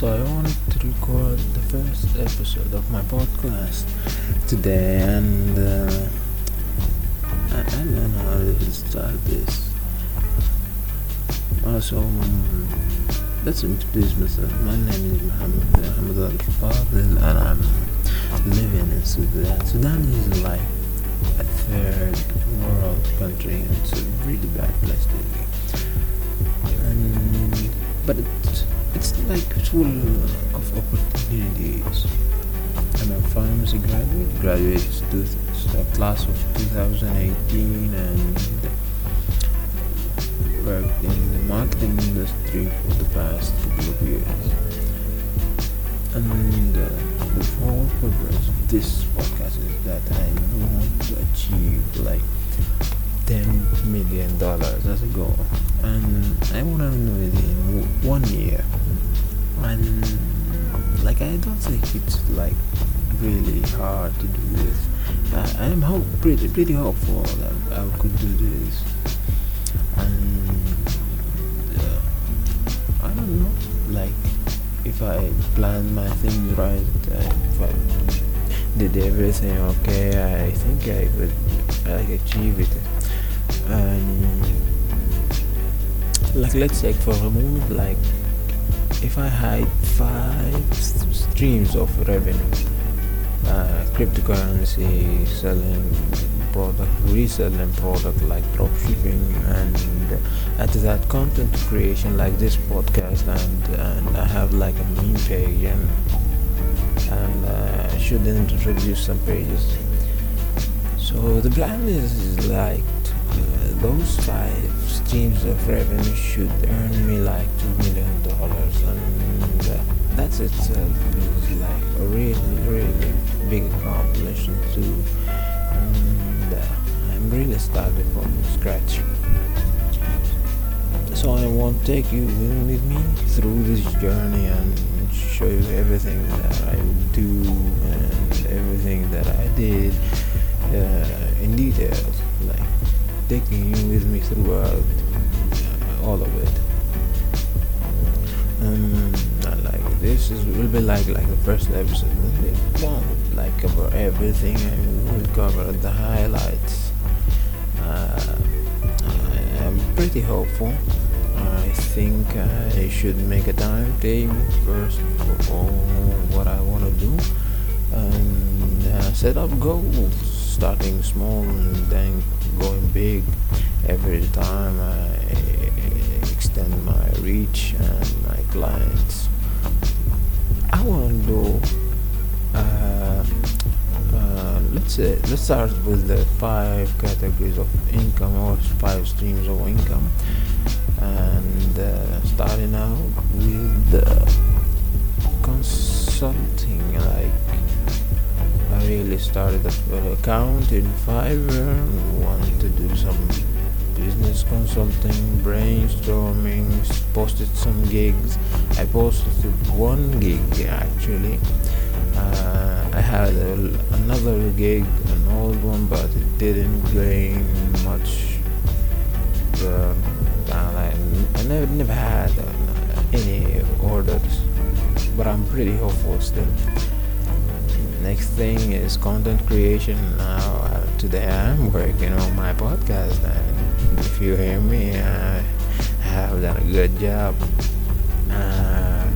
So I wanted to record the first episode of my podcast today, and uh, I, I don't know how to start this. Also, um, let's introduce myself. My name is Muhammad Muhammad Al Fadil, and I'm living in Sudan. Sudan is like a third world country, and it's a really bad place to live. And but it's like full of opportunities. I'm a pharmacy graduate, graduated to the class of 2018 and worked in the marketing industry for the past couple of years. And uh, the whole purpose of this podcast is that I want to achieve like 10 million dollars as a goal and I want to do it in one year and like I don't think it's like really hard to do this. I, I'm hope pretty pretty hopeful that I could do this. And uh, I don't know. Like if I plan my things right uh, if I did everything okay I think I would like achieve it. And like let's take for a moment like if I had five streams of revenue uh, cryptocurrency selling product reselling product like dropshipping and that content creation like this podcast and, and I have like a meme page and and uh, I should introduce some pages. So the plan is like uh, those five streams of revenue should earn me like two million dollars, and uh, that's itself is like a really, really big accomplishment too. And uh, I'm really starting from scratch. So I want to take you with me through this journey and show you everything that I do and everything that I did you with me throughout uh, all of it. Um, like this is will be like like the first episode. It won't like cover everything. I will cover the highlights. Uh, I, I'm pretty hopeful. I think I should make a time timetable first for all what I want to do and uh, set up goals, starting small and then going big every time I extend my reach and my clients. I want to do. Uh, uh, let's say let's start with the five categories of income or five streams of income, and uh, starting out with the consulting like really started an account in Fiverr, wanted to do some business consulting, brainstorming, posted some gigs. I posted one gig actually. Uh, I had a, another gig, an old one, but it didn't gain much. Uh, I, I never, never had uh, any orders, but I'm pretty hopeful still next thing is content creation. Now uh, today i'm working on my podcast and if you hear me i have done a good job. Uh,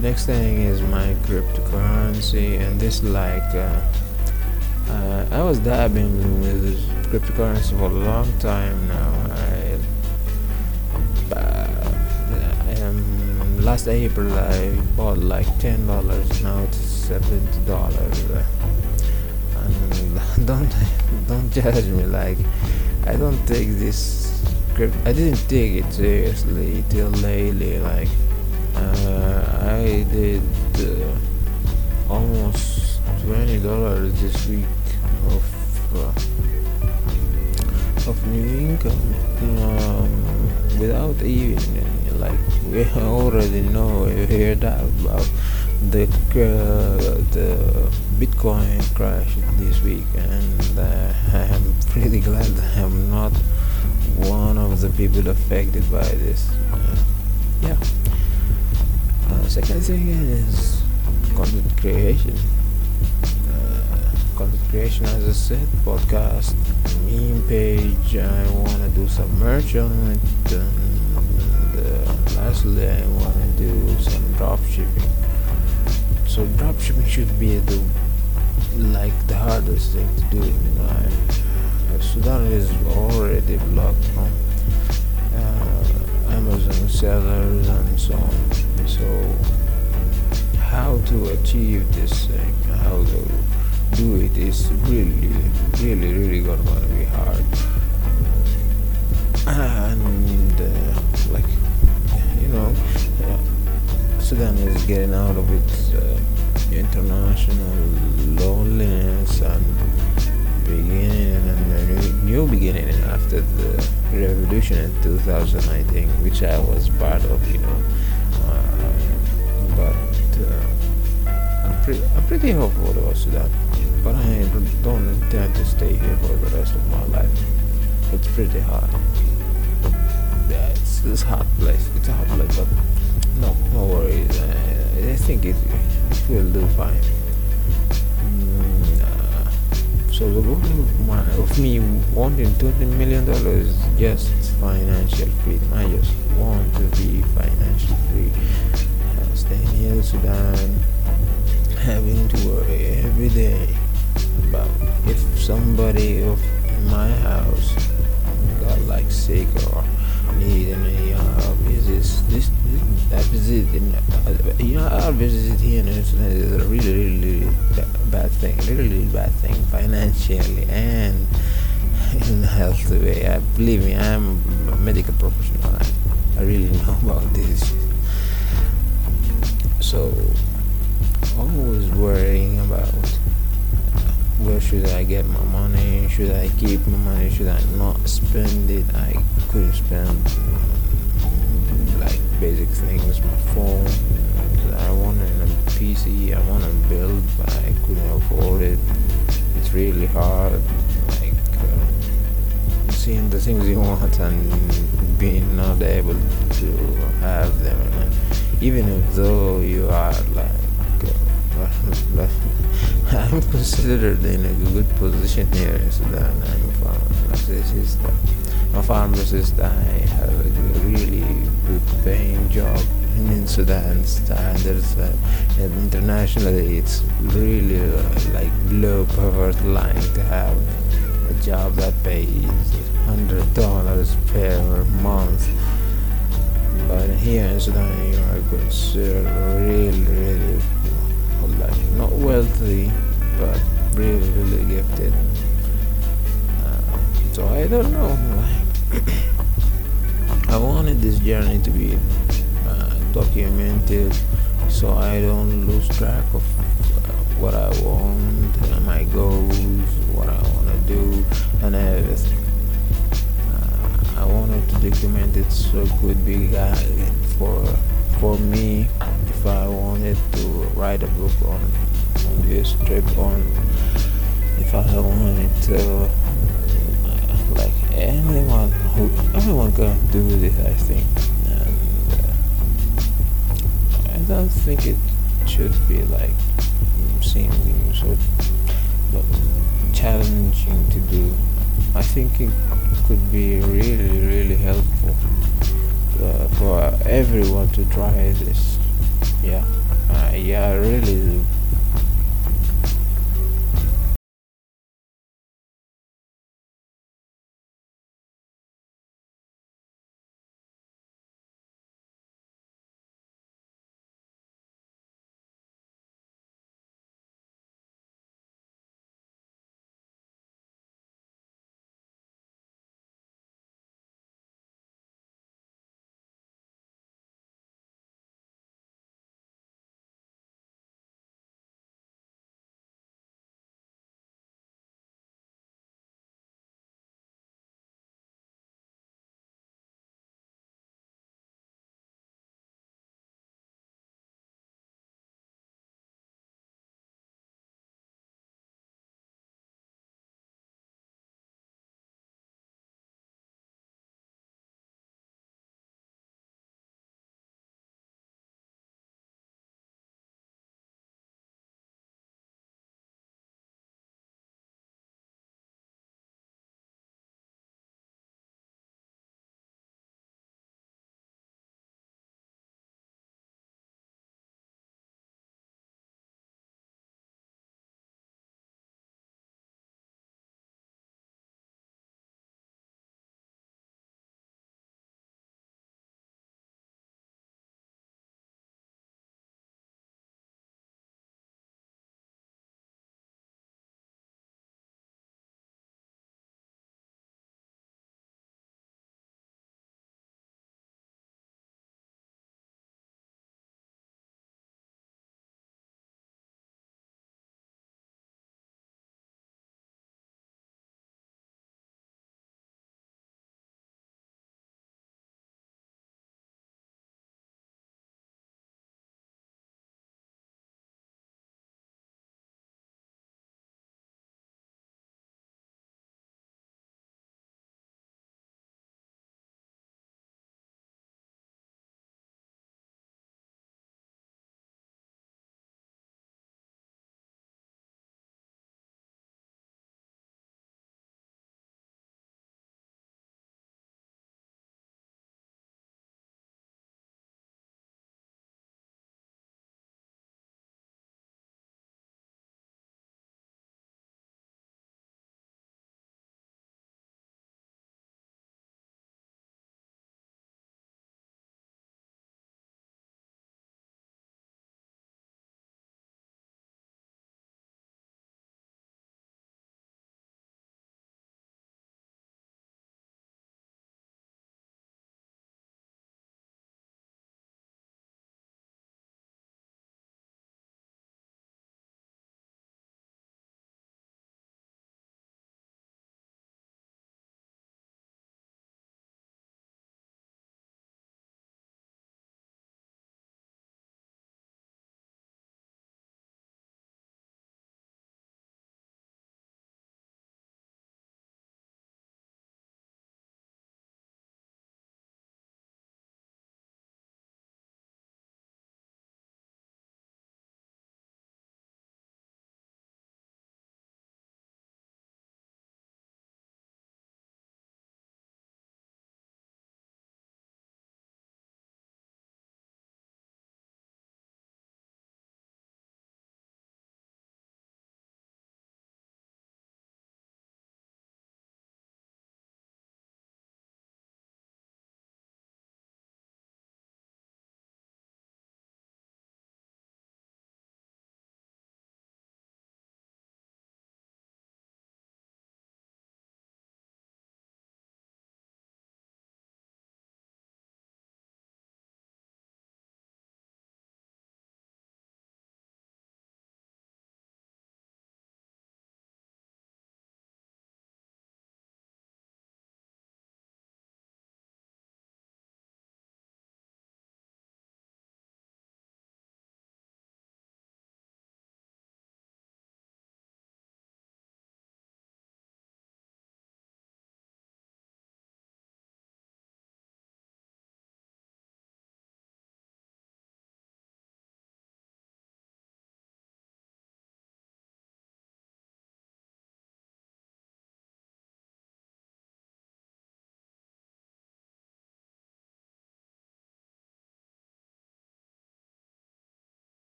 next thing is my cryptocurrency and this like uh, uh i was dabbing with cryptocurrency for a long time now. I, um, last april i bought like ten dollars. Now it's seventy dollars. And don't don't judge me like I don't take this I didn't take it seriously till lately like uh, I did uh, almost twenty dollars this week of uh, of new income um, without even like we already know we heard about the uh, the Bitcoin crashed this week, and uh, I am pretty glad I'm not one of the people affected by this. Uh, yeah. Uh, second thing is content creation. Uh, content creation, as I said, podcast, meme page. I want to do some merch on it. And uh, lastly, I want to do some drop shipping. So dropshipping should be the like the hardest thing to do. You know, I, Sudan is already blocked from uh, Amazon sellers and so on. So how to achieve this thing, how to do it is really, really, really gonna be hard. And uh, like you know, uh, Sudan is getting out of its uh, international loneliness and beginning and a new, new beginning after the revolution in 2000, I think, which I was part of, you know. Uh, but uh, I'm, pre- I'm pretty hopeful about Sudan. But I don't intend to stay here for the rest of my life. It's pretty hard. Yeah, it's, it's a hot place. It's a hot place, but no, no worries. Uh, I think it, it will do fine. Mm, uh, so the goal of, me wanting twenty million dollars is just financial freedom. I just want to be financially free. Uh, staying here in Sudan, having to worry every day about if somebody of my house got like sick or need any uh, This, this that visit in uh, you know our visit here in Israel is a really really bad thing, really bad thing financially and in a health way. I believe me, I'm a medical professional. I, I really know about this. So always worrying about where should I get my money? Should I keep my money? Should I not spend it? I couldn't spend basic things, my phone. I wanted a PC, I want to build, but I couldn't afford it. It's really hard, like uh, seeing the things you want and being not able to have them. And even if though you are like I'm considered in a good position here in Sudan. I'm a pharmacist. A pharmacist. I have a really good paying job in Sudan standards. Uh, and internationally, it's really uh, like below poverty line to have a job that pays hundred dollars per month. But here in Sudan, you are considered really, really like not wealthy but really really gifted uh, so I don't know like I wanted this journey to be uh, documented so I don't lose track of uh, what I want and my goals what I want to do and everything. Uh, I wanted to document it so it could be guided for for me if I wanted to write a book on, on this trip on if I wanted to uh, like anyone everyone can do this I think. And uh, I don't think it should be like seeming so challenging to do. I think it could be really really helpful uh, for everyone to try this. Yeah uh, yeah really